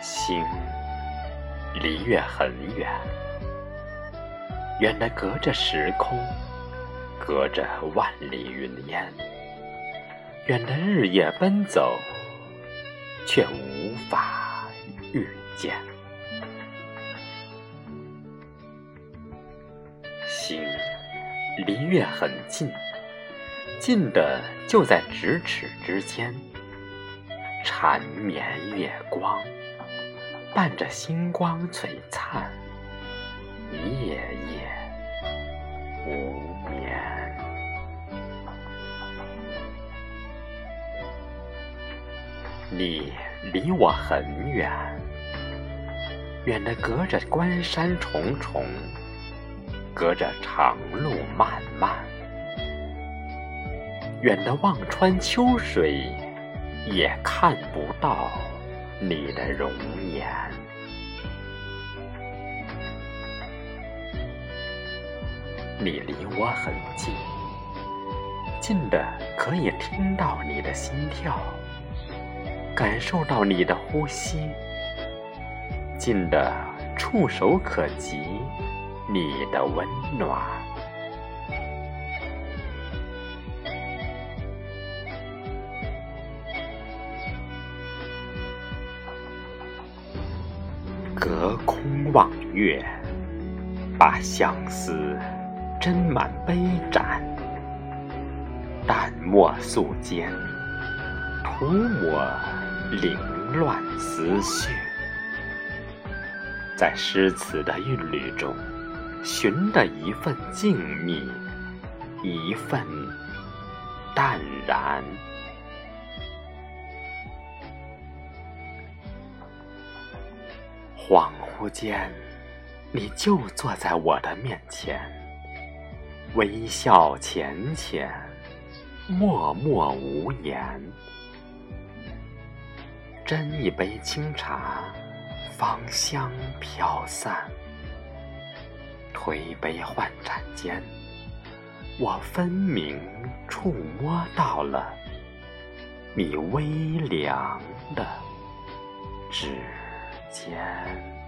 心离月很远远的隔着时空隔着万里云烟远的日夜奔走却无法遇见。离月很近，近的就在咫尺之间。缠绵月光，伴着星光璀璨，夜夜无眠。你离我很远，远的隔着关山重重，隔着长路漫漫，远的望穿秋水。也看不到你的容颜。你离我很近，近的可以听到你的心跳，感受到你的呼吸，近的触手可及你的温暖。隔空望月，把相思斟满杯盏，淡墨素笺，涂抹凌乱思绪，在诗词的韵律中，寻得一份静谧，一份淡然。恍惚间，你就坐在我的面前，微笑浅浅，默默无言。斟一杯清茶，芳香飘散。推杯换盏间，我分明触摸到了你微凉的指。尖。